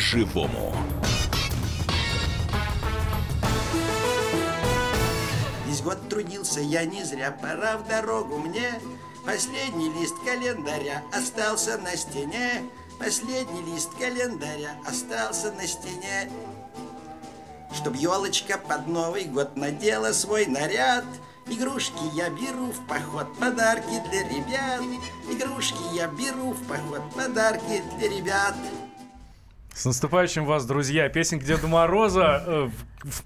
по-живому. Весь год трудился я не зря, пора в дорогу мне. Последний лист календаря остался на стене. Последний лист календаря остался на стене. Чтоб елочка под Новый год надела свой наряд. Игрушки я беру в поход, подарки для ребят. Игрушки я беру в поход, подарки для ребят. С наступающим вас, друзья! Песенка Деда Мороза э,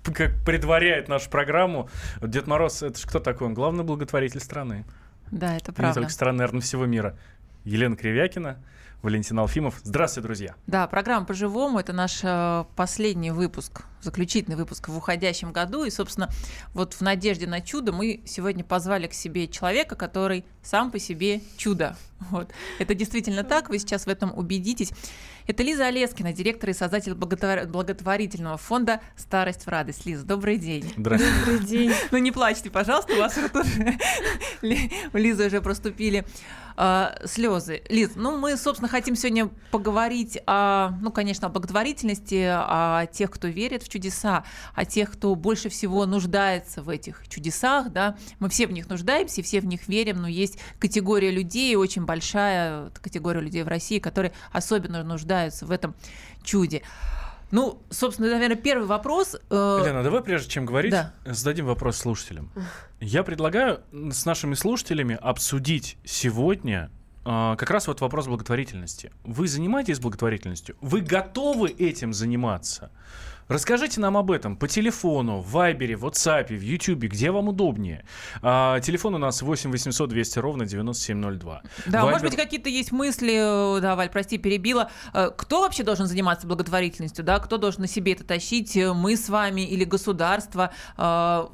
как предваряет нашу программу. Дед Мороз, это же кто такой? Он главный благотворитель страны. Да, это И правда. Не только страны, наверное, всего мира. Елена Кривякина, Валентин Алфимов. Здравствуйте, друзья! Да, программа «По-живому» — это наш э, последний выпуск, заключительный выпуск в уходящем году. И, собственно, вот в надежде на чудо мы сегодня позвали к себе человека, который сам по себе чудо. Вот. Это действительно так, вы сейчас в этом убедитесь. Это Лиза Олескина, директор и создатель благотвор- благотворительного фонда «Старость в радость». Лиза, добрый день. Здравствуйте. Добрый день. Ну не плачьте, пожалуйста, у вас уже у Лизы уже проступили а, слезы. Лиз, ну мы, собственно, хотим сегодня поговорить о, ну, конечно, о благотворительности, о тех, кто верит в чудеса, о тех, кто больше всего нуждается в этих чудесах, да. Мы все в них нуждаемся, и все в них верим, но есть категория людей, очень большая категория людей в России, которые особенно нуждаются в этом чуде. Ну, собственно, наверное, первый вопрос. э, Елена, давай прежде чем говорить, Да. зададим вопрос слушателям. Я предлагаю с нашими слушателями обсудить сегодня а, как раз вот вопрос благотворительности. Вы занимаетесь благотворительностью? Вы готовы этим заниматься? Расскажите нам об этом по телефону, в Вайбере, в WhatsApp, в YouTube, где вам удобнее. А, телефон у нас 8 800 200 ровно 9702. Да, Вайбер- может быть, какие-то есть мысли, э, да, Валь, прости, перебила. Э, Кто вообще должен заниматься благотворительностью, да? Кто должен на себе это тащить? Э, Мы с вами или государство?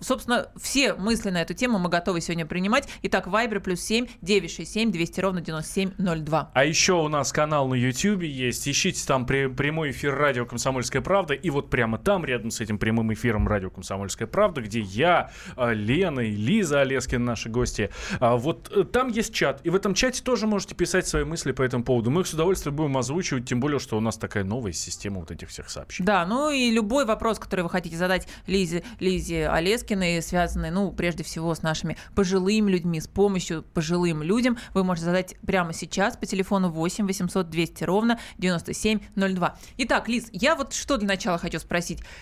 Собственно, все мысли на эту тему мы готовы сегодня принимать. Итак, Вайбер плюс 7 967 200 ровно 9702. А еще у нас канал на YouTube есть. Ищите там при- прямой эфир радио «Комсомольская правда». И вот прямо там, рядом с этим прямым эфиром радио «Комсомольская правда», где я, а, Лена и Лиза Олескин, наши гости, а, вот э, там есть чат. И в этом чате тоже можете писать свои мысли по этому поводу. Мы их с удовольствием будем озвучивать, тем более, что у нас такая новая система вот этих всех сообщений. Да, ну и любой вопрос, который вы хотите задать Лизе, Лизе Олескиной, связанный, ну, прежде всего, с нашими пожилыми людьми, с помощью пожилым людям, вы можете задать прямо сейчас по телефону 8 800 200 ровно 9702. Итак, Лиз, я вот что для начала хочу спросить.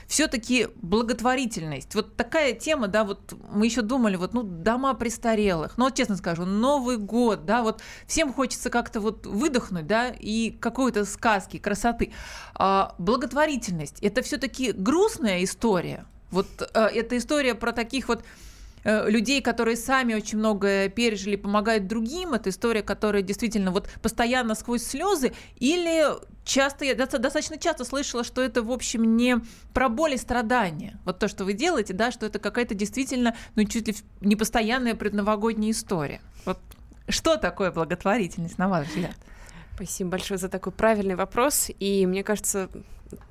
Все-таки благотворительность, вот такая тема, да, вот мы еще думали, вот, ну, дома престарелых, ну, вот честно скажу, Новый год, да, вот всем хочется как-то вот выдохнуть, да, и какой-то сказки, красоты. А, благотворительность – это все-таки грустная история. Вот э, это история про таких вот людей, которые сами очень многое пережили, помогают другим. Это история, которая действительно вот постоянно сквозь слезы. Или часто, я доста- достаточно часто слышала, что это, в общем, не про боль и страдания. Вот то, что вы делаете, да, что это какая-то действительно, ну, чуть ли не постоянная предновогодняя история. Вот что такое благотворительность, на ваш взгляд? Спасибо большое за такой правильный вопрос. И мне кажется,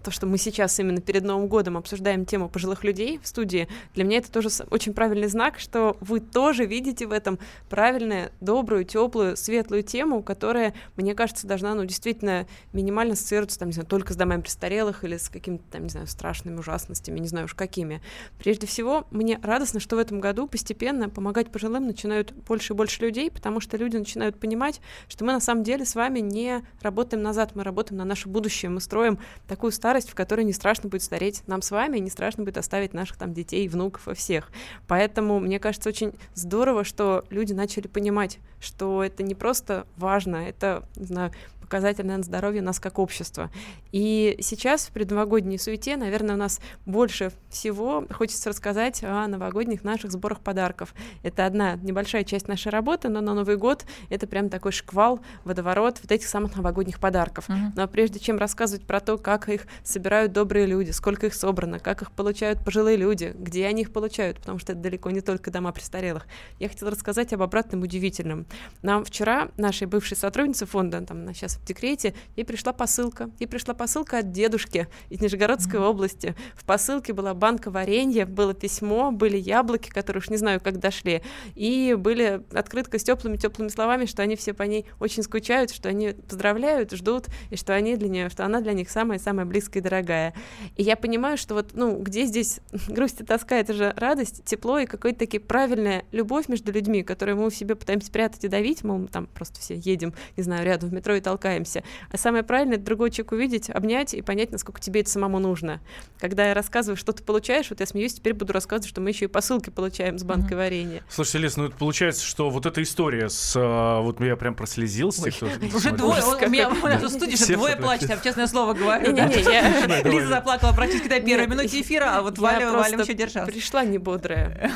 то, что мы сейчас именно перед Новым годом обсуждаем тему пожилых людей в студии, для меня это тоже очень правильный знак, что вы тоже видите в этом правильную, добрую, теплую, светлую тему, которая, мне кажется, должна, ну, действительно минимально ассоциироваться, там, не знаю, только с домами престарелых или с какими-то, там, не знаю, страшными ужасностями, не знаю уж какими. Прежде всего, мне радостно, что в этом году постепенно помогать пожилым начинают больше и больше людей, потому что люди начинают понимать, что мы на самом деле с вами не работаем назад, мы работаем на наше будущее, мы строим такую старость, в которой не страшно будет стареть нам с вами, не страшно будет оставить наших там детей, внуков и всех. Поэтому мне кажется очень здорово, что люди начали понимать, что это не просто важно, это, не знаю, показатель, наверное, здоровья нас как общества. И сейчас в предновогодней суете, наверное, у нас больше всего хочется рассказать о новогодних наших сборах подарков. Это одна небольшая часть нашей работы, но на Новый год это прям такой шквал, водоворот вот этих самых новогодних подарков. Мгм. Но прежде чем рассказывать про то, как их собирают добрые люди, сколько их собрано, как их получают пожилые люди, где они их получают, потому что это далеко не только дома престарелых, я хотела рассказать об обратном удивительном. Нам вчера нашей бывшей сотруднице фонда, там она сейчас в декрете, ей пришла посылка. Ей пришла посылка от дедушки из Нижегородской mm-hmm. области. В посылке была банка варенья, было письмо, были яблоки, которые уж не знаю, как дошли, и были открытка с теплыми-теплыми словами, что они все по ней очень скучают, что они поздравляют, ждут, и что они для нее, что она для них самая-самая близкая и дорогая. И я понимаю, что вот, ну, где здесь грусть и тоска, это же радость, тепло и какой-то таки правильная любовь между людьми, которую мы в себе пытаемся спрятать и давить, мы там просто все едем, не знаю, рядом в метро и толкаемся. А самое правильное — это другой человек увидеть, обнять и понять, насколько тебе это самому нужно. Когда я рассказываю, что ты получаешь, вот я смеюсь, теперь буду рассказывать, что мы еще и посылки получаем с банкой mm-hmm. варенья. Слушайте, Лиз, ну это получается, что вот эта история с... А, вот я прям прослезился. Уже двое, у меня в студии уже двое плачет, я честное слово говорю. Лиза заплакала практически до первой минуты эфира, а вот Валя еще держалась. пришла не бодрая.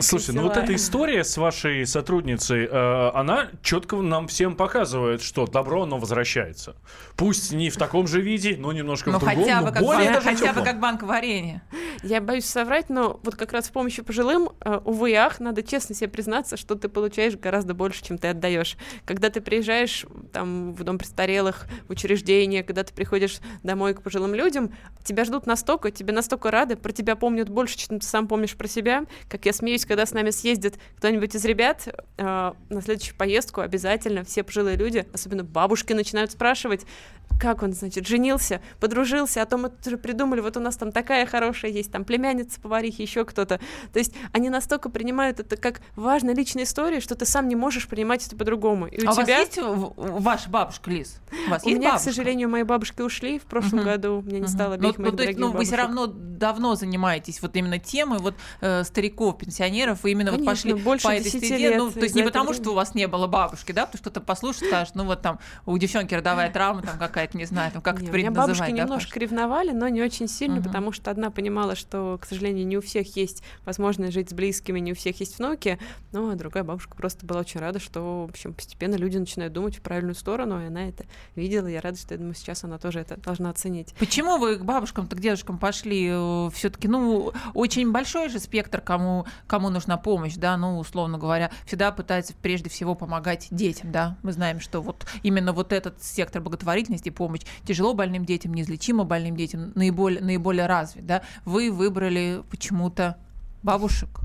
Слушайте, ну вот эта история с вашей сотрудницей, э, она четко нам всем показывает, что добро, оно возвращается. Пусть не в таком же виде, но немножко но в другом, хотя бы как более банк, Хотя бы как банк варенья. Я боюсь соврать, но вот как раз с помощью пожилым, э, увы и ах, надо честно себе признаться, что ты получаешь гораздо больше, чем ты отдаешь. Когда ты приезжаешь там в дом престарелых, в учреждение, когда ты приходишь домой к пожилым людям, тебя ждут настолько, тебе настолько рады, про тебя помнят больше, чем ты сам помнишь про себя. Как я смеюсь, когда с нами съездит кто-нибудь из ребят э, на следующую поездку, обязательно все пожилые люди, особенно бабушки, начинают спрашивать, как он, значит, женился, подружился, а то мы тоже придумали, вот у нас там такая хорошая есть, там племянница поварихи, еще кто-то. То есть они настолько принимают это как важная личная история, что ты сам не можешь принимать это по-другому. И у а тебя... у вас есть ваша бабушка, Лиз? У, вас у есть меня, бабушка? к сожалению, мои бабушки ушли в прошлом uh-huh. году, у меня не uh-huh. стало обеих ну, моих ну, то есть, ну, вы все равно давно занимаетесь вот именно темой вот э, стариков, пенсионеров, и именно Конечно, вот пошли больше по этой стезе. Ну, то есть не потому, время. что у вас не было бабушки, да, потому что кто-то послушает, скажет, ну вот там у девчонки родовая травма, там какая-то, не знаю, там как это принято называть. Бабушки да, немножко Паша? ревновали, но не очень сильно, угу. потому что одна понимала, что, к сожалению, не у всех есть возможность жить с близкими, не у всех есть внуки, ну, а другая бабушка просто была очень рада, что, в общем, постепенно люди начинают думать в правильную сторону, и она это видела, я рада, что, я думаю, сейчас она тоже это должна оценить. Почему вы к бабушкам-то, к дедушкам пошли? Э, все таки ну, очень большой же спектр, кому, кому нужна помощь, да, ну, условно говоря, всегда пытается прежде всего помогать детям, да, мы знаем, что вот именно вот этот сектор благотворительности, помощь тяжело больным детям, неизлечимо больным детям наиболее, наиболее развит, да, вы выбрали почему-то бабушек.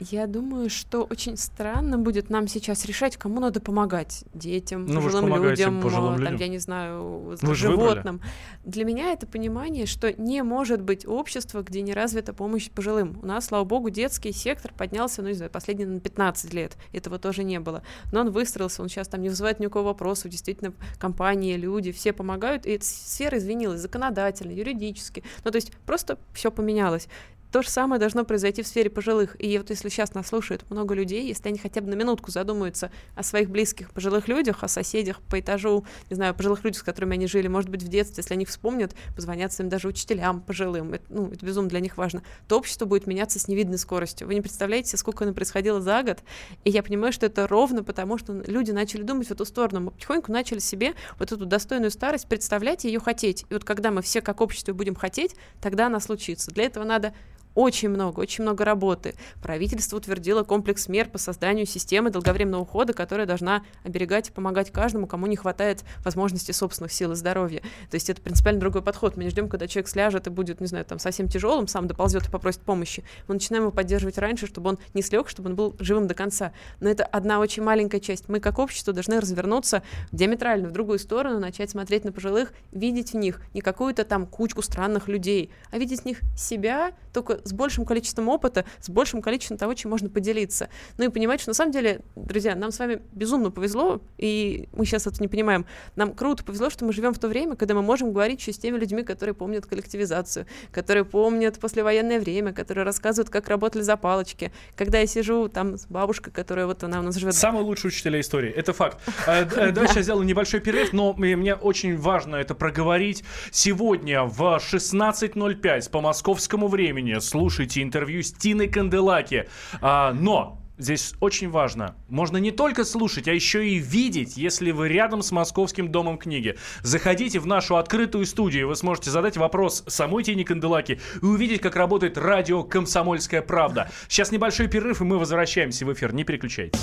Я думаю, что очень странно будет нам сейчас решать, кому надо помогать. Детям, ну, пожилым людям, пожилым там, людям. я не знаю, животным. Для меня это понимание, что не может быть общества, где не развита помощь пожилым. У нас, слава богу, детский сектор поднялся, ну, не знаю, последние на 15 лет. Этого тоже не было. Но он выстроился, он сейчас там не вызывает никакого вопроса. Действительно, компании, люди, все помогают. И эта сфера изменилась законодательно, юридически. Ну, то есть просто все поменялось. То же самое должно произойти в сфере пожилых. И вот если сейчас нас слушают много людей, если они хотя бы на минутку задумаются о своих близких пожилых людях, о соседях по этажу, не знаю, пожилых людях, с которыми они жили, может быть, в детстве, если они вспомнят, позвонят своим даже учителям пожилым, это, ну, это безумно для них важно, то общество будет меняться с невидной скоростью. Вы не представляете, сколько оно происходило за год, и я понимаю, что это ровно потому, что люди начали думать в эту сторону. Мы потихоньку начали себе вот эту достойную старость представлять и ее хотеть. И вот когда мы все как общество будем хотеть, тогда она случится. Для этого надо очень много, очень много работы. Правительство утвердило комплекс мер по созданию системы долговременного ухода, которая должна оберегать и помогать каждому, кому не хватает возможности собственных сил и здоровья. То есть это принципиально другой подход. Мы не ждем, когда человек сляжет и будет, не знаю, там совсем тяжелым, сам доползет и попросит помощи. Мы начинаем его поддерживать раньше, чтобы он не слег, чтобы он был живым до конца. Но это одна очень маленькая часть. Мы как общество должны развернуться диаметрально в другую сторону, начать смотреть на пожилых, видеть в них не какую-то там кучку странных людей, а видеть в них себя, только с большим количеством опыта, с большим количеством того, чем можно поделиться. Ну и понимать, что на самом деле, друзья, нам с вами безумно повезло, и мы сейчас это не понимаем. Нам круто повезло, что мы живем в то время, когда мы можем говорить еще с теми людьми, которые помнят коллективизацию, которые помнят послевоенное время, которые рассказывают, как работали за палочки. Когда я сижу там с бабушкой, которая вот она у нас живет. Самый лучший учитель истории, это факт. Э, э, давай сейчас сделаю небольшой перерыв, но мне очень важно это проговорить. Сегодня в 16.05 по московскому времени слушайте интервью с Тиной Канделаки. А, но Здесь очень важно. Можно не только слушать, а еще и видеть, если вы рядом с Московским домом книги. Заходите в нашу открытую студию, вы сможете задать вопрос самой Тине Канделаки и увидеть, как работает радио «Комсомольская правда». Сейчас небольшой перерыв, и мы возвращаемся в эфир. Не переключайтесь.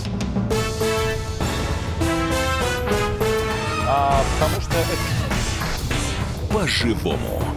а, потому что это... По-живому.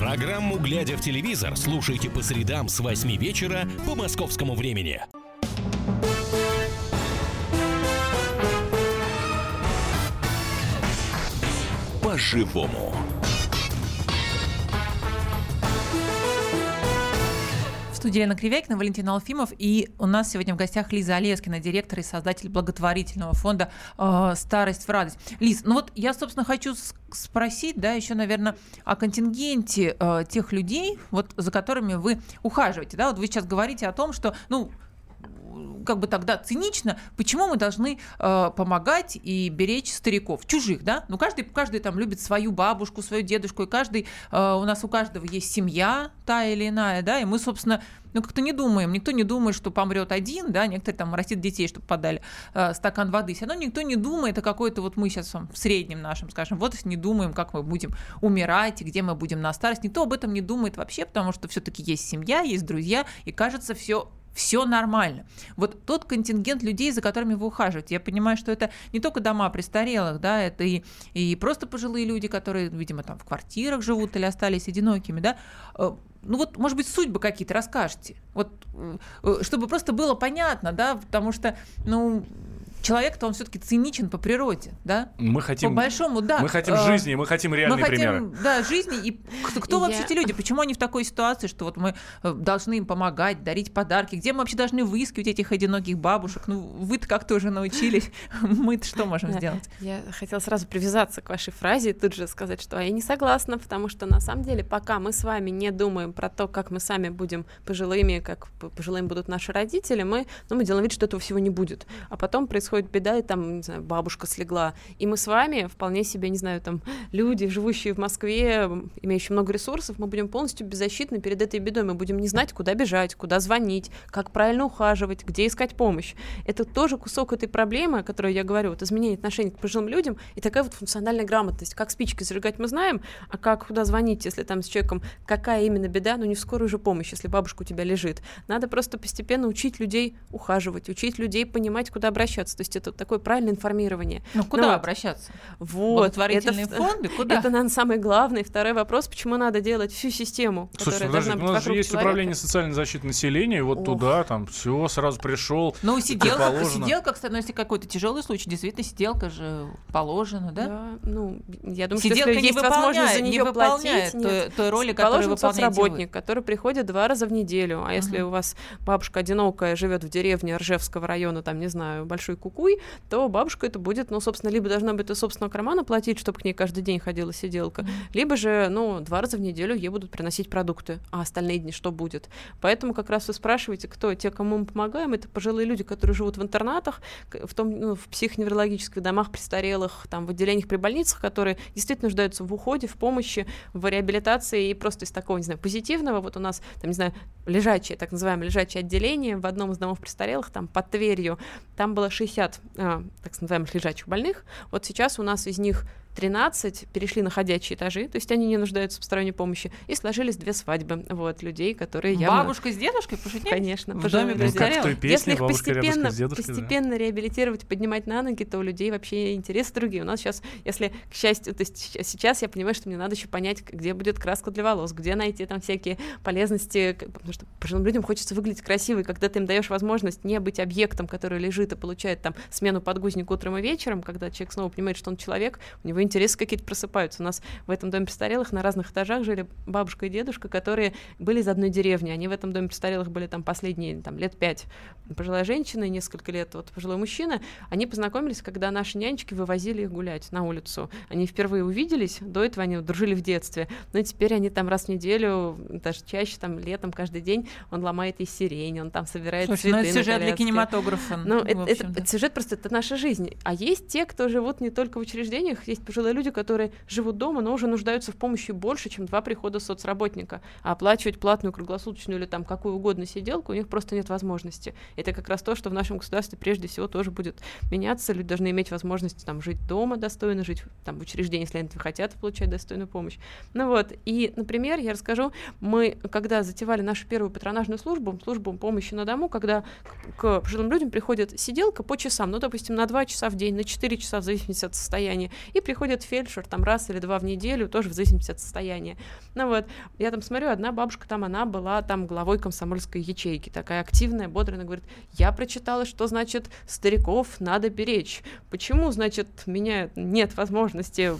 Программу «Глядя в телевизор» слушайте по средам с 8 вечера по московскому времени. По-живому. Студии Елена Кривякина, Валентин Алфимов. И у нас сегодня в гостях Лиза Олескина, директор и создатель благотворительного фонда э, «Старость в радость». Лиз, ну вот я, собственно, хочу спросить, да, еще, наверное, о контингенте э, тех людей, вот за которыми вы ухаживаете. Да? Вот вы сейчас говорите о том, что, ну, как бы тогда цинично, почему мы должны э, помогать и беречь стариков, чужих, да? Ну, каждый, каждый там любит свою бабушку, свою дедушку, и каждый, э, у нас у каждого есть семья, та или иная, да, и мы, собственно, ну, как-то не думаем, никто не думает, что помрет один, да, некоторые там растит детей, чтобы подали э, стакан воды, все равно никто не думает, а какой-то вот мы сейчас в среднем нашем, скажем, вот не думаем, как мы будем умирать, и где мы будем на старость, никто об этом не думает вообще, потому что все-таки есть семья, есть друзья, и кажется, все все нормально. Вот тот контингент людей, за которыми вы ухаживаете, я понимаю, что это не только дома престарелых, да, это и, и просто пожилые люди, которые, видимо, там в квартирах живут или остались одинокими, да. Э, Ну вот, может быть, судьбы какие-то расскажете. Вот, э, чтобы просто было понятно, да, потому что, ну, человек-то он все-таки циничен по природе, да? Мы По хотим, большому, да. мы хотим Э, жизни, мы хотим реальные мы хотим, примеры. да, жизни. И кто, кто Я- вообще эти люди? Почему они в такой ситуации, что вот мы э, должны им помогать, дарить подарки? Где мы вообще должны выискивать этих одиноких бабушек? Ну, вы-то как-то уже научились. Мы-то что можем Да. сделать? Я хотела сразу привязаться к вашей фразе и тут же сказать, что я не согласна, потому что на самом деле, пока мы с вами не думаем про то, как мы сами будем пожилыми, как пожилыми будут наши родители, мы, ну, мы делаем вид, что этого всего не будет. А потом происходит беда, и там, не знаю, бабушка слегла. И мы с вами, вполне себе, не знаю, там, люди, живущие в Москве, имеющие много ресурсов, мы будем полностью беззащитны перед этой бедой. Мы будем не знать, куда бежать, куда звонить, как правильно ухаживать, где искать помощь. Это тоже кусок этой проблемы, о которой я говорю, вот изменение отношений к пожилым людям и такая вот функциональная грамотность. Как спички зажигать мы знаем, а как куда звонить, если там с человеком какая именно беда, ну не в скорую же помощь, если бабушка у тебя лежит. Надо просто постепенно учить людей ухаживать, учить людей понимать, куда обращаться. То есть это такое правильное информирование. Ну, куда вот. обращаться? Вот. Это, фонды? Куда? Это, наверное, самый главный. Второй вопрос, почему надо делать всю систему, Слушай, которая подожди, должна ну, быть у нас же есть человека. управление социальной защиты населения, и вот Ох. туда там все сразу пришел. Ну, сиделка, положено. сиделка, кстати, ну, если какой-то тяжелый случай, действительно, сиделка же положена, да? Да, ну, я думаю, Сиделка что если не есть возможность за выполняет, не нее выполняет платить, той, нет. той роли, которую Положен выполняете соцработник, вы. который приходит два раза в неделю. А если Мгм. у вас бабушка одинокая живет в деревне Ржевского района, там, не знаю, Большой Кукуй, то бабушка это будет, ну, собственно, либо должна быть из собственного кармана платить, чтобы к ней каждый день ходила сиделка, либо же, ну, два раза в неделю ей будут приносить продукты, а остальные дни что будет? Поэтому как раз вы спрашиваете, кто те, кому мы помогаем, это пожилые люди, которые живут в интернатах, в том, ну, в психоневрологических домах престарелых, там, в отделениях при больницах, которые действительно нуждаются в уходе, в помощи, в реабилитации и просто из такого, не знаю, позитивного. Вот у нас, там, не знаю, лежачее, так называемое лежачее отделение в одном из домов престарелых, там, под Тверью, там было 60, а, так называемых лежачих больных. Вот сейчас у нас из них 13 перешли на ходячие этажи, то есть они не нуждаются в посторонней помощи, и сложились две свадьбы, вот, людей, которые явно... Бабушка с дедушкой пошутили? Конечно, В доме. Ну, как в престарелых. той Если песне их «Бабушка рядышком постепенно, с дедушкой», да. постепенно реабилитировать, поднимать на ноги, то у людей вообще интересы другие. У нас сейчас, если, к счастью, то есть сейчас я понимаю, что мне надо еще понять, где будет краска для волос, где найти там всякие полезности, потому что пожилым людям хочется выглядеть красиво, и когда ты им даешь возможность не быть объектом, который лежит и получает там смену подгузника утром и вечером, когда человек снова понимает, что он человек, у него интересы какие-то просыпаются. У нас в этом доме престарелых на разных этажах жили бабушка и дедушка, которые были из одной деревни. Они в этом доме престарелых были там последние там, лет пять. Пожилая женщина и несколько лет вот пожилой мужчина. Они познакомились, когда наши нянечки вывозили их гулять на улицу. Они впервые увиделись, до этого они дружили в детстве. Но теперь они там раз в неделю, даже чаще, там летом, каждый день, он ломает из сирени, он там собирает Слушай, ну цветы это сюжет для кинематографа. Ну, это, это- это сюжет просто это наша жизнь. А есть те, кто живут не только в учреждениях, есть пожилые люди, которые живут дома, но уже нуждаются в помощи больше, чем два прихода соцработника. А оплачивать платную круглосуточную или там какую угодно сиделку у них просто нет возможности. Это как раз то, что в нашем государстве прежде всего тоже будет меняться. Люди должны иметь возможность там жить дома достойно, жить там в учреждении, если они этого хотят, получать достойную помощь. Ну вот, и, например, я расскажу, мы, когда затевали нашу первую патронажную службу, службу помощи на дому, когда к пожилым людям приходит сиделка по часам, ну, допустим, на 2 часа в день, на 4 часа в зависимости от состояния, и приходит фельдшер там раз или два в неделю, тоже в зависимости от состояния. Ну вот, я там смотрю, одна бабушка там, она была там главой комсомольской ячейки, такая активная, бодрая, она говорит, я прочитала, что значит стариков надо беречь. Почему, значит, меня нет возможности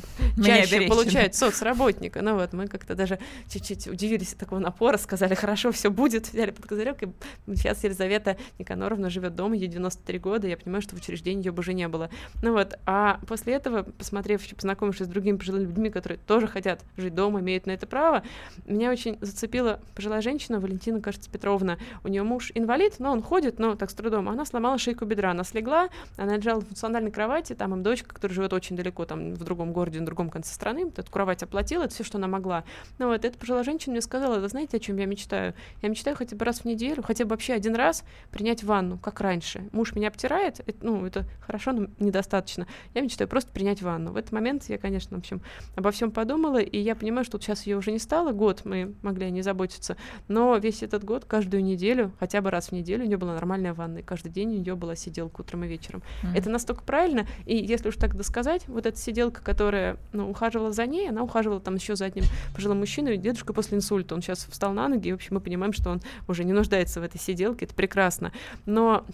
чаще беречь, получать соцработника? Ну вот, мы как-то даже чуть-чуть удивились от такого напора, сказали, хорошо, все будет, взяли под козырек, и сейчас Елизавета Никаноровна живет дома, ей 93 года, я понимаю, что в учреждении ее бы уже не было. Ну вот, а после этого, посмотрев, познакомившись с другими пожилыми людьми, которые тоже хотят жить дома, имеют на это право, меня очень зацепила пожилая женщина, Валентина, кажется, Петровна. У нее муж инвалид, но он ходит, но так с трудом. Она сломала шейку бедра, она слегла, она лежала в функциональной кровати, там им дочка, которая живет очень далеко, там в другом городе, на другом конце страны, эту кровать оплатила, это все, что она могла. Ну вот, эта пожилая женщина мне сказала, вы знаете, о чем я мечтаю? Я мечтаю хотя бы раз в неделю, хотя бы вообще один раз принять ванну, как раньше. Муж меня обтирает, это, ну, это хорошо, но недостаточно. Я мечтаю просто принять ванну. В этот момент я, конечно, в общем, обо всем подумала, и я понимаю, что вот сейчас ее уже не стало, год мы могли о ней заботиться, но весь этот год, каждую неделю, хотя бы раз в неделю у нее была нормальная ванна, и каждый день у нее была сиделка утром и вечером. Mm-hmm. Это настолько правильно, и если уж так досказать, вот эта сиделка, которая ну, ухаживала за ней, она ухаживала там еще за одним пожилым мужчиной, дедушка после инсульта, он сейчас встал на ноги, и, в общем, мы понимаем, что он уже не нуждается в этой сиделке, это прекрасно. Но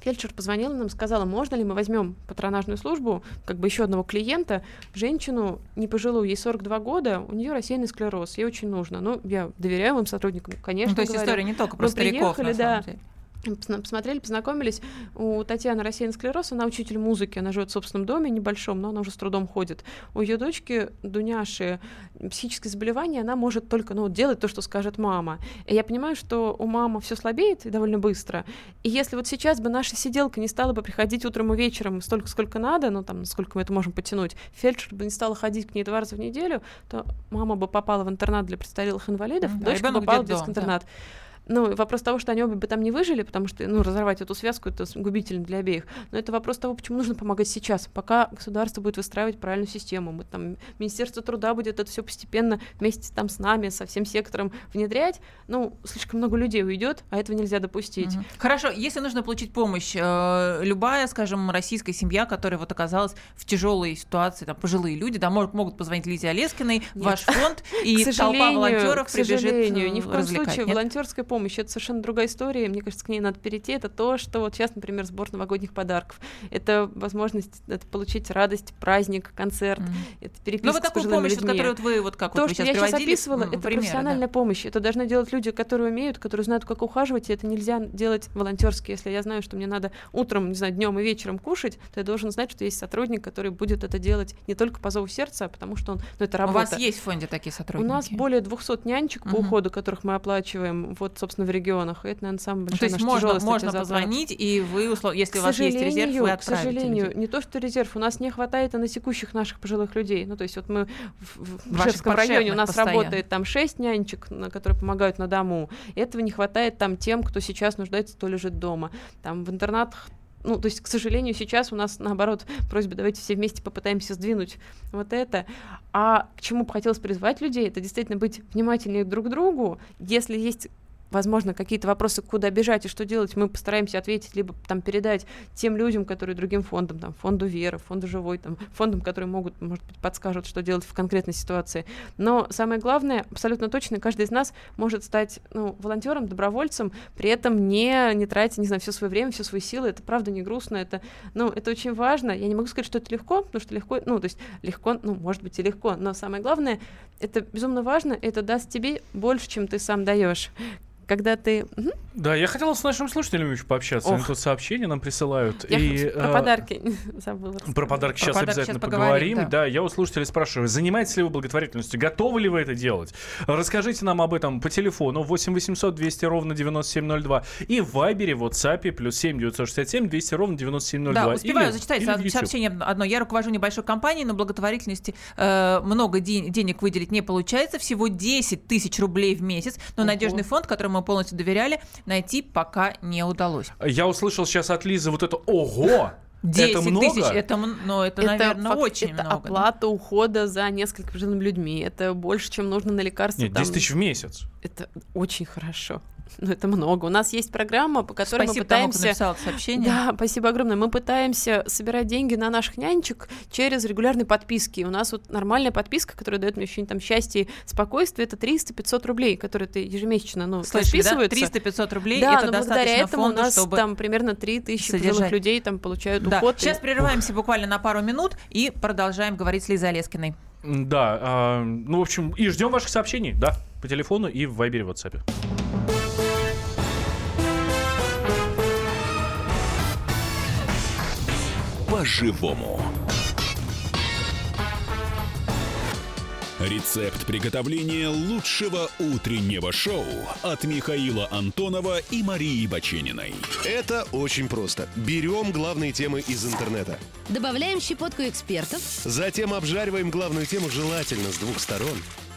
Фельдшер позвонила нам, сказала, можно ли мы возьмем патронажную службу, как бы еще одного клиента, женщину не пожилую, ей 42 года, у нее рассеянный склероз, ей очень нужно. Ну, я доверяю вам сотрудникам, конечно. Ну, то есть говорю. история не только про стариков, приехали, на самом да. деле посмотрели, познакомились. У Татьяны рассеянный склероз, она учитель музыки, она живет в собственном доме небольшом, но она уже с трудом ходит. У ее дочки Дуняши психическое заболевание, она может только ну, делать то, что скажет мама. И я понимаю, что у мамы все слабеет и довольно быстро. И если вот сейчас бы наша сиделка не стала бы приходить утром и вечером столько, сколько надо, ну там, сколько мы это можем потянуть, фельдшер бы не стала ходить к ней два раза в неделю, то мама бы попала в интернат для престарелых инвалидов, mm-hmm. дочка бы попала в детский интернат. Да. Ну, вопрос того, что они обе бы там не выжили, потому что, ну, разорвать эту связку, это губительно для обеих. Но это вопрос того, почему нужно помогать сейчас, пока государство будет выстраивать правильную систему. Мы, там, Министерство труда будет это все постепенно вместе там с нами, со всем сектором внедрять. Ну, слишком много людей уйдет, а этого нельзя допустить. Угу. Хорошо, если нужно получить помощь, э, любая, скажем, российская семья, которая вот оказалась в тяжелой ситуации, там, пожилые люди, да, могут, могут позвонить Лизе Олескиной, Нет. ваш фонд, и толпа волонтеров к сожалению, прибежит ни в коем случае волонтерская помощь помощь, это совершенно другая история, мне кажется, к ней надо перейти, это то, что вот сейчас, например, сбор новогодних подарков, это возможность это получить радость, праздник, концерт, mm-hmm. это переписка Ну вот такую помощь, людьми. которую вот вы вот как то, вот вы что сейчас я сейчас описывала, это примеры, профессиональная да. помощь, это должны делать люди, которые умеют, которые знают, как ухаживать, и это нельзя делать волонтерски, если я знаю, что мне надо утром, не знаю, днем и вечером кушать, то я должен знать, что есть сотрудник, который будет это делать не только по зову сердца, а потому что он, ну это работа. У вас есть в фонде такие сотрудники? У нас более 200 нянечек по уходу, которых мы оплачиваем, вот, собственно, в регионах это, наверное, самый большой То есть можно, можно позвонить, и вы, услов... если к у вас есть резерв, вы отправите. К сожалению, людей. не то, что резерв, у нас не хватает и на текущих наших пожилых людей. Ну, то есть вот мы в, в Ижевском районе у нас постоянно. работает там шесть нянечек, которые помогают на дому. Этого не хватает там тем, кто сейчас нуждается, кто лежит дома. Там в интернатах ну, то есть, к сожалению, сейчас у нас, наоборот, просьба, давайте все вместе попытаемся сдвинуть вот это. А к чему бы хотелось призвать людей, это действительно быть внимательнее друг к другу. Если есть возможно, какие-то вопросы, куда бежать и что делать, мы постараемся ответить, либо там передать тем людям, которые другим фондам, там, фонду Вера, фонду Живой, там, фондам, которые могут, может быть, подскажут, что делать в конкретной ситуации. Но самое главное, абсолютно точно, каждый из нас может стать ну, волонтером, добровольцем, при этом не, не тратя, не знаю, все свое время, все свои силы. Это правда не грустно, это, ну, это очень важно. Я не могу сказать, что это легко, потому что легко, ну, то есть легко, ну, может быть и легко, но самое главное, это безумно важно, это даст тебе больше, чем ты сам даешь когда ты... Да, я хотел с нашими слушателями еще пообщаться. Они Ох. тут сообщения нам присылают. Я и, про э, подарки забыла. Про подарки Про сейчас подарки обязательно сейчас поговорим, да. Да. я у слушателей спрашиваю, занимаетесь ли вы благотворительностью? Готовы ли вы это делать? Расскажите нам об этом по телефону 8 800 200 ровно 9702 и в Вайбере, в WhatsApp плюс 7 967 200 ровно 9702. Да, успеваю Или- зачитать или сообщение одно. Я руковожу небольшой компанией, но благотворительности э, много де- денег выделить не получается. Всего 10 тысяч рублей в месяц. Но надежный фонд, которому мы полностью доверяли, найти пока не удалось. Я услышал сейчас от Лизы вот это «Ого!» 10 это много? тысяч, это, ну, это, наверное, фак- очень это много. да. оплата ухода за несколькими пожилыми людьми. Это больше, чем нужно на лекарства. Нет, там. 10 тысяч в месяц. Это очень хорошо. Ну, это много. У нас есть программа, по которой Спасибо мы тому, кто пытаемся... написал это сообщение. Да, спасибо огромное. Мы пытаемся собирать деньги на наших нянечек через регулярные подписки. У нас вот нормальная подписка, которая дает мне ощущение там счастья и спокойствия, это 300-500 рублей, которые ты ежемесячно, ну, Слышали, да? расписываются. 300-500 рублей, да, это но благодаря достаточно этому фонду, у нас чтобы... там примерно 3000 пожилых людей там получают Да. уход. и- Сейчас прерываемся буквально на пару минут и продолжаем говорить с Лизой Олескиной. Да, а, ну, в общем, и ждем ваших сообщений, да, по телефону и в Вайбере, в WhatsApp. По-живому. Рецепт приготовления лучшего утреннего шоу от Михаила Антонова и Марии Бачениной. Это очень просто. Берем главные темы из интернета. Добавляем щепотку экспертов, Затем обжариваем главную тему желательно с двух сторон.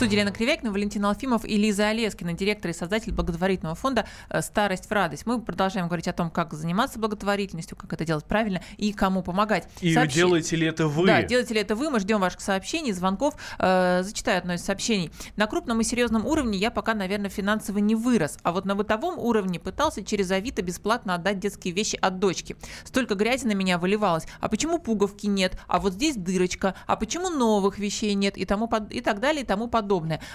Студии Лена Кривякина, Валентин Алфимов и Лиза Олескина, директор и создатель благотворительного фонда «Старость в радость». Мы продолжаем говорить о том, как заниматься благотворительностью, как это делать правильно и кому помогать. И Сообщи- делаете ли это вы? Да, делаете ли это вы? Мы ждем ваших сообщений, звонков. Э, зачитаю одно из сообщений. На крупном и серьезном уровне я пока, наверное, финансово не вырос, а вот на бытовом уровне пытался через Авито бесплатно отдать детские вещи от дочки. Столько грязи на меня выливалось. А почему пуговки нет? А вот здесь дырочка. А почему новых вещей нет? И, тому под- и так далее, и тому подобное.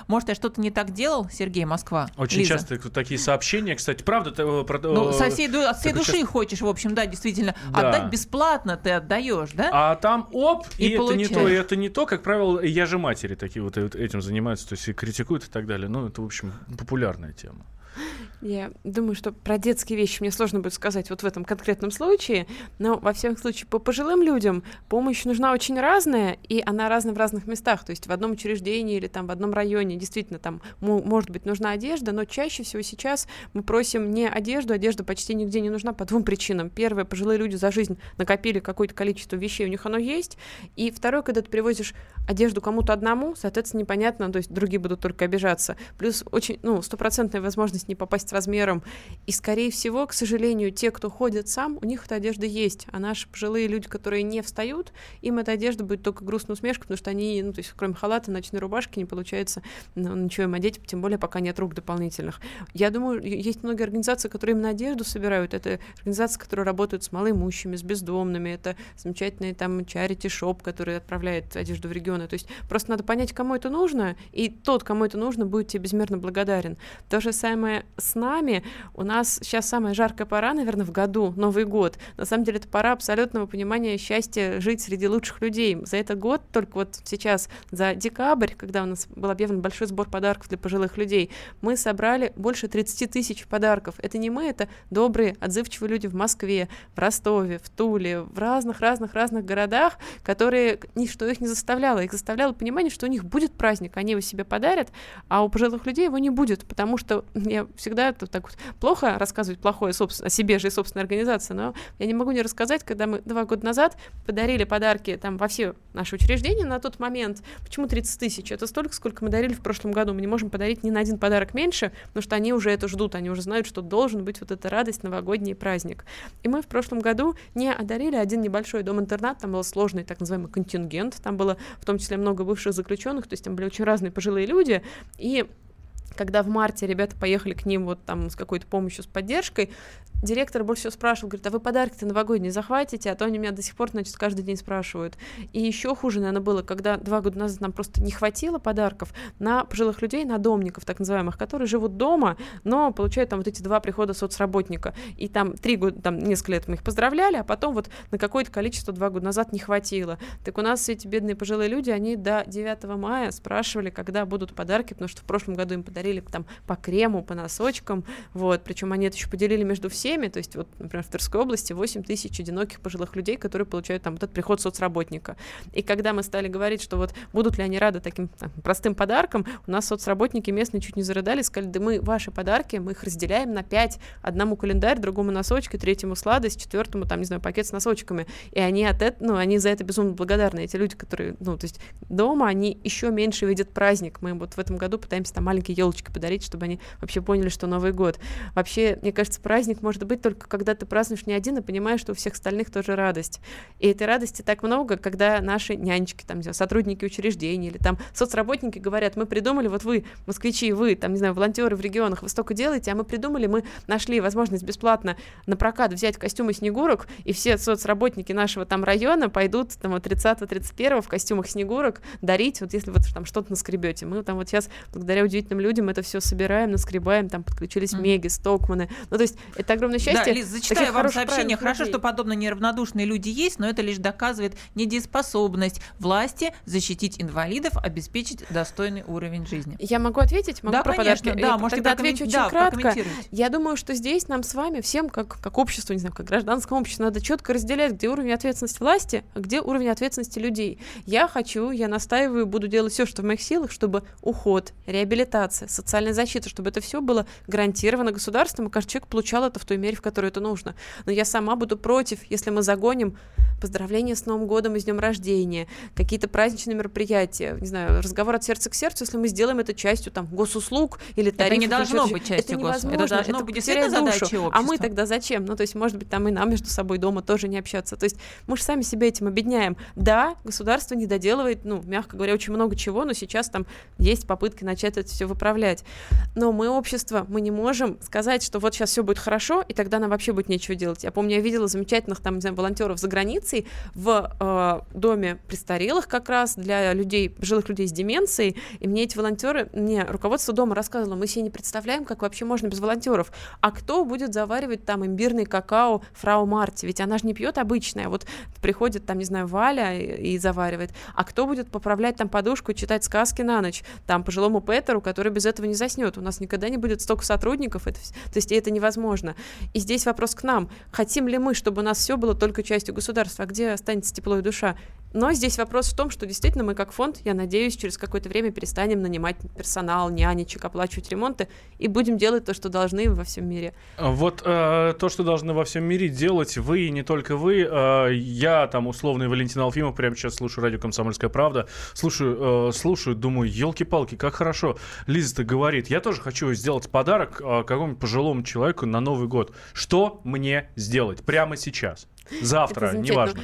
Может, я что-то не так делал, Сергей, Москва? Очень Лиза? часто такие сообщения, кстати, правда, э, про- Ну, э, со всей, ду- от всей души часто- хочешь, в общем, да, действительно. Да. Отдать бесплатно ты отдаешь, да? А там оп, и, И это не то, и это не то. Как правило, я же матери такие вот э- этим занимаются, то есть и критикуют и так далее. Ну, это, в общем, популярная тема. Я думаю, что про детские вещи мне сложно будет сказать вот в этом конкретном случае, но во всяком случае по пожилым людям помощь нужна очень разная, и она разная в разных местах. То есть в одном учреждении или там в одном районе действительно там мо- может быть нужна одежда, но чаще всего сейчас мы просим не одежду, одежда почти нигде не нужна по двум причинам. Первое, пожилые люди за жизнь накопили какое-то количество вещей, у них оно есть. И второе, когда ты привозишь одежду кому-то одному, соответственно, непонятно, то есть другие будут только обижаться. Плюс очень, ну, стопроцентная возможность не попасть размером. И, скорее всего, к сожалению, те, кто ходит сам, у них эта одежда есть. А наши пожилые люди, которые не встают, им эта одежда будет только грустная усмешка, потому что они, ну, то есть кроме халата, ночной рубашки не получается ну, ничего им одеть, тем более пока нет рук дополнительных. Я думаю, есть многие организации, которые именно одежду собирают. Это организации, которые работают с малоимущими, с бездомными. Это замечательный там shop, который отправляет одежду в регионы. То есть просто надо понять, кому это нужно, и тот, кому это нужно, будет тебе безмерно благодарен. То же самое с нами. У нас сейчас самая жаркая пора, наверное, в году, Новый год. На самом деле это пора абсолютного понимания счастья жить среди лучших людей. За этот год, только вот сейчас, за декабрь, когда у нас был объявлен большой сбор подарков для пожилых людей, мы собрали больше 30 тысяч подарков. Это не мы, это добрые, отзывчивые люди в Москве, в Ростове, в Туле, в разных-разных-разных городах, которые ничто их не заставляло. Их заставляло понимание, что у них будет праздник, они его себе подарят, а у пожилых людей его не будет, потому что я всегда да, это так вот плохо рассказывать плохое собственно, о себе же и собственной организации, но я не могу не рассказать, когда мы два года назад подарили подарки там во все наши учреждения на тот момент. Почему 30 тысяч? Это столько, сколько мы дарили в прошлом году. Мы не можем подарить ни на один подарок меньше, потому что они уже это ждут, они уже знают, что должен быть вот эта радость, новогодний праздник. И мы в прошлом году не одарили один небольшой дом-интернат, там был сложный так называемый контингент, там было в том числе много бывших заключенных, то есть там были очень разные пожилые люди, и когда в марте ребята поехали к ним вот там с какой-то помощью, с поддержкой, директор больше всего спрашивал, говорит, а вы подарки-то новогодние захватите? А то они меня до сих пор, значит, каждый день спрашивают. И еще хуже, наверное, было, когда два года назад нам просто не хватило подарков на пожилых людей, на домников так называемых, которые живут дома, но получают там вот эти два прихода соцработника. И там три года, там несколько лет мы их поздравляли, а потом вот на какое-то количество два года назад не хватило. Так у нас эти бедные пожилые люди, они до 9 мая спрашивали, когда будут подарки, потому что в прошлом году им подарили там по крему, по носочкам, вот, причем они это еще поделили между всеми, то есть вот, например, в Тверской области 8 тысяч одиноких пожилых людей, которые получают там вот этот приход соцработника. И когда мы стали говорить, что вот будут ли они рады таким там, простым подаркам, у нас соцработники местные чуть не зарыдали, сказали, да мы ваши подарки, мы их разделяем на 5, одному календарь, другому носочки, третьему сладость, четвертому, там, не знаю, пакет с носочками. И они от этого, ну, они за это безумно благодарны, эти люди, которые, ну, то есть дома они еще меньше видят праздник. Мы вот в этом году пытаемся там маленькие елочки подарить, чтобы они вообще поняли, что Новый год. Вообще, мне кажется, праздник может быть только когда ты празднуешь не один и понимаешь, что у всех остальных тоже радость. И этой радости так много, когда наши нянечки, там, не знаю, сотрудники учреждений или там соцработники говорят, мы придумали, вот вы, москвичи, вы, там, не знаю, волонтеры в регионах, вы столько делаете, а мы придумали, мы нашли возможность бесплатно на прокат взять костюмы снегурок, и все соцработники нашего там района пойдут там вот 30-31 в костюмах снегурок дарить, вот если вот там что-то наскребете. Мы там вот сейчас благодаря удивительным людям это все собираем, наскребаем, там подключились mm-hmm. Меги, Стокманы. Ну, то есть это огромное счастье. Да, Лиз, зачитаю вам сообщение. Хорошо, людей. что подобно неравнодушные люди есть, но это лишь доказывает недееспособность власти защитить инвалидов, обеспечить достойный уровень жизни. Я могу ответить? Могу да, про конечно. Подарки? Да, может, тогда отвечу очень да, кратко. Я думаю, что здесь нам с вами всем, как, как обществу, не знаю, как гражданскому обществу, надо четко разделять, где уровень ответственности власти, а где уровень ответственности людей. Я хочу, я настаиваю, буду делать все, что в моих силах, чтобы уход, реабилитация, социальная защита, чтобы это все было гарантировано государством, и каждый человек получал это в той мере, в которой это нужно. Но я сама буду против, если мы загоним поздравления с Новым годом и с днем рождения, какие-то праздничные мероприятия, не знаю, разговор от сердца к сердцу, если мы сделаем это частью там госуслуг или тарифов. Это не должно быть частью это невозможно, это должно это быть действительно душу. А мы тогда зачем? Ну, то есть, может быть, там и нам между собой дома тоже не общаться. То есть мы же сами себя этим обедняем. Да, государство не доделывает, ну, мягко говоря, очень много чего, но сейчас там есть попытки начать это все выправлять. Но мы общество, мы не можем сказать, что вот сейчас все будет хорошо, и тогда нам вообще будет нечего делать. Я помню, я видела замечательных там, не знаю, волонтеров за границей в э, доме престарелых как раз для людей, пожилых людей с деменцией, и мне эти волонтеры, мне руководство дома рассказывало, мы себе не представляем, как вообще можно без волонтеров. А кто будет заваривать там имбирный какао фрау Марти? Ведь она же не пьет обычное. Вот приходит там, не знаю, Валя и, и заваривает. А кто будет поправлять там подушку и читать сказки на ночь? Там пожилому Петеру, который без этого не заснет. У нас никогда не будет столько сотрудников. Это, то есть это невозможно. И здесь вопрос к нам. Хотим ли мы, чтобы у нас все было только частью государства? А где останется тепло и душа? Но здесь вопрос в том, что действительно мы как фонд, я надеюсь, через какое-то время перестанем нанимать персонал, нянечек, оплачивать ремонты и будем делать то, что должны во всем мире. Вот э, то, что должны во всем мире делать вы и не только вы. Э, я там условный Валентин Алфимов прямо сейчас слушаю радио «Комсомольская правда». Слушаю, э, слушаю, думаю, елки-палки, как хорошо. Лиза-то говорит, я тоже хочу сделать подарок э, какому-нибудь пожилому человеку на Новый год. Что мне сделать прямо сейчас? Завтра, неважно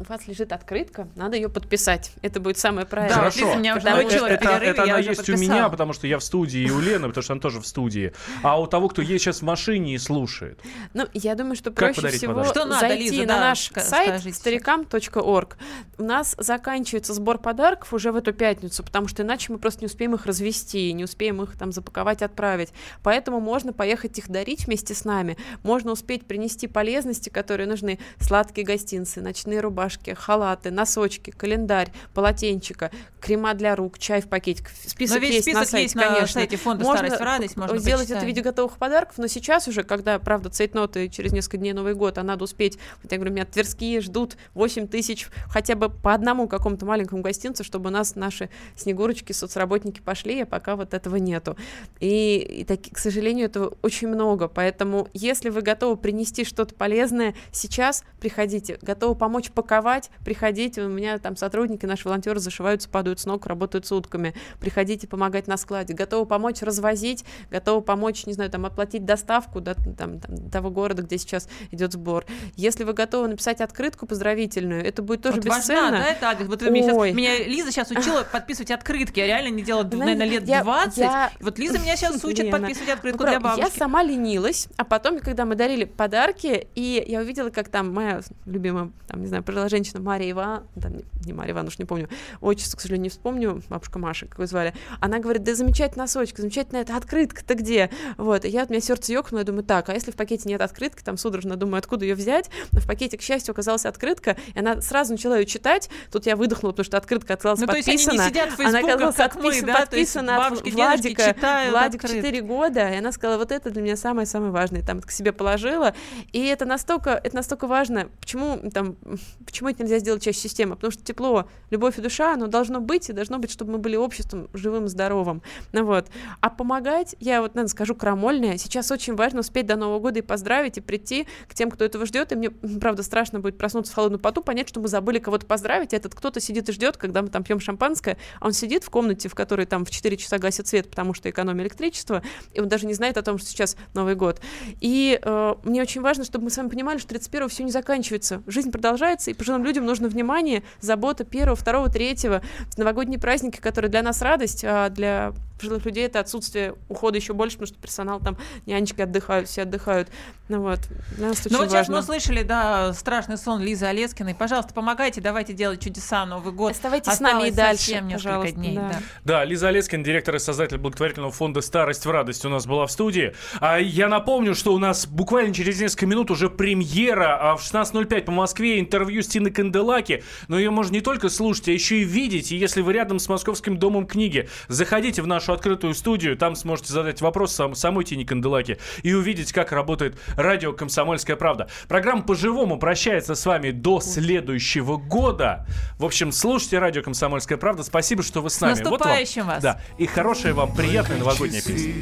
у вас лежит открытка, надо ее подписать. Это будет самое правильное. Да, Хорошо. Меня уже это, это, это она есть подписала. у меня, потому что я в студии, и у Лены, потому что она тоже в студии. А у того, кто есть сейчас в машине и слушает. Ну, я думаю, что проще всего что надо, зайти Лиза, на да, наш сайт старикам.орг. У нас заканчивается сбор подарков уже в эту пятницу, потому что иначе мы просто не успеем их развести, не успеем их там запаковать, отправить. Поэтому можно поехать их дарить вместе с нами. Можно успеть принести полезности, которые нужны, сладкие гостинцы, ночные рубашки, халаты, носочки, календарь, полотенчика, крема для рук, чай в пакетик. Список Но весь есть список на сайте, есть на конечно. сайте фонда Можно «Старость в радость», можно сделать это в почитать. виде готовых подарков, но сейчас уже, когда, правда, цейтноты через несколько дней Новый год, а надо успеть, вот я говорю, меня тверские ждут 8 тысяч хотя бы по одному какому-то маленькому гостинцу, чтобы у нас наши снегурочки, соцработники пошли, а пока вот этого нету. И, и таки, к сожалению, этого очень много, поэтому если вы готовы принести что-то полезное, сейчас приходите, готовы помочь паковать, приходите, у меня там сотрудники, наши волонтеры зашиваются, падают с ног, работают сутками, приходите помогать на складе, готовы помочь развозить, готовы помочь, не знаю, там оплатить доставку до там, там, того города, где сейчас идет сбор. Если вы готовы написать открытку поздравительную, это будет тоже Вот важна, бесценно. да, это адрес. Вот меня, Ой. меня Лиза сейчас учила подписывать открытки. Я реально не делала, Знаете, наверное, лет я- 20. я- Вот Лиза меня сейчас учит Лена, подписывать открытку Ну, для бабушки. Я сама ленилась, а потом, когда мы дарили подарки, и я увидела, как там моя любимая, там, не знаю, пожилая женщина Мария Иван, там, не, не Мария Ивановна, уж не помню, отчество, к сожалению, не вспомню, бабушка Маша, как ее звали, она говорит, да замечательная носочка, замечательная эта открытка-то где? Вот, и я, у меня сердце ёкнуло, я думаю, так, а если в пакете нет открытки, там судорожно думаю, откуда ее взять, но в пакете, к счастью, оказалась открытка, и она сразу начала ее читать, тут я выдохнула, потому что открытка оказалась Ну, то есть они не подписана, сидят в она оказалась как мы, подписана, да? Подписана от бабушки, Владика, Владик открытки. 4 года, и она сказала, вот это для меня самое-самое важное, там к себе положила, и это настолько, это настолько важно, почему там, почему это нельзя сделать частью системы, потому что тепло, любовь и душа, оно должно быть, и должно быть, чтобы мы были обществом живым, здоровым, ну вот, а помогать, я вот, наверное, скажу крамольное, сейчас очень важно успеть до Нового года и поздравить, и прийти к тем, кто этого ждет, и мне, правда, страшно будет проснуться в холодную поту, понять, что мы забыли кого-то поздравить, и этот кто-то сидит и ждет, когда мы там пьем шампанское, а он сидит в комнате, в которой там в 4 часа гасит свет, потому что экономия электричества, и он даже не знает о том, что сейчас Новый год. И э, мне очень важно, чтобы мы с вами понимали, что 31 все не заканчивается. Жизнь продолжается, и пожилым людям нужно внимание, забота первого, второго, третьего. Новогодние праздники, которые для нас радость, а для пожилых людей это отсутствие ухода еще больше, потому что персонал там, нянечки отдыхают, все отдыхают. Ну вот, для нас это Ну очень вот сейчас важно. мы услышали, да, страшный сон Лизы Олескиной. Пожалуйста, помогайте, давайте делать чудеса Новый год. Оставайтесь с нами и Осталось дальше, пожалуйста, дней. да. да. Да, Лиза Олескин, директор и создатель благотворительного фонда «Старость в радость» у нас была в студии. А я напомню, что у нас буквально через несколько минут уже премьера а в 16.05 по Москве интервью с Тиной Канделаки. Но ее можно не только слушать, а еще и видеть. И если вы рядом с Московским домом книги, заходите в нашу открытую студию, там сможете задать вопрос сам, самой Тине Канделаки и увидеть, как работает радио «Комсомольская правда». Программа по-живому прощается с вами до следующего года. В общем, слушайте радио «Комсомольская правда». Спасибо, что вы с нами. Вот вам- наступающим вас. Да, и хорошая вам приятная новогодняя песня.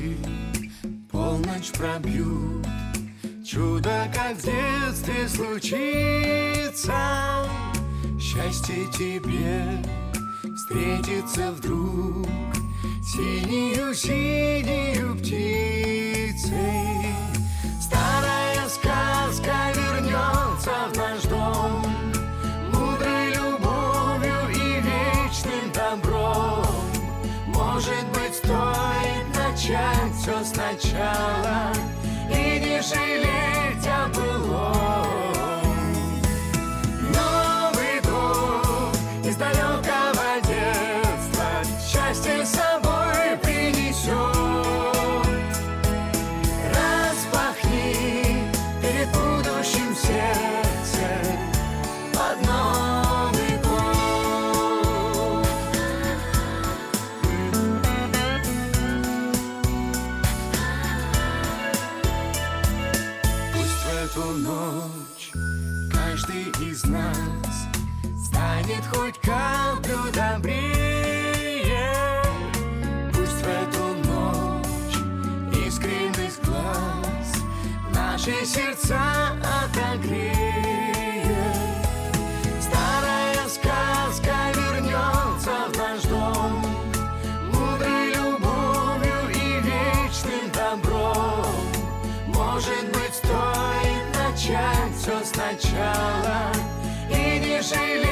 Полночь пробьют, чудо как в детстве случится. Счастье тебе встретится вдруг синюю-синюю птицей. Старая сказка вернется в наш дом, мудрой любовью и вечным добром. Может быть, стоит начать все сначала не жалеть о былом. Сердца отогреет. Старая сказка вернется в наш дом, мудрой любовью и вечным добром. Может быть, стоит начать все сначала и не жалеть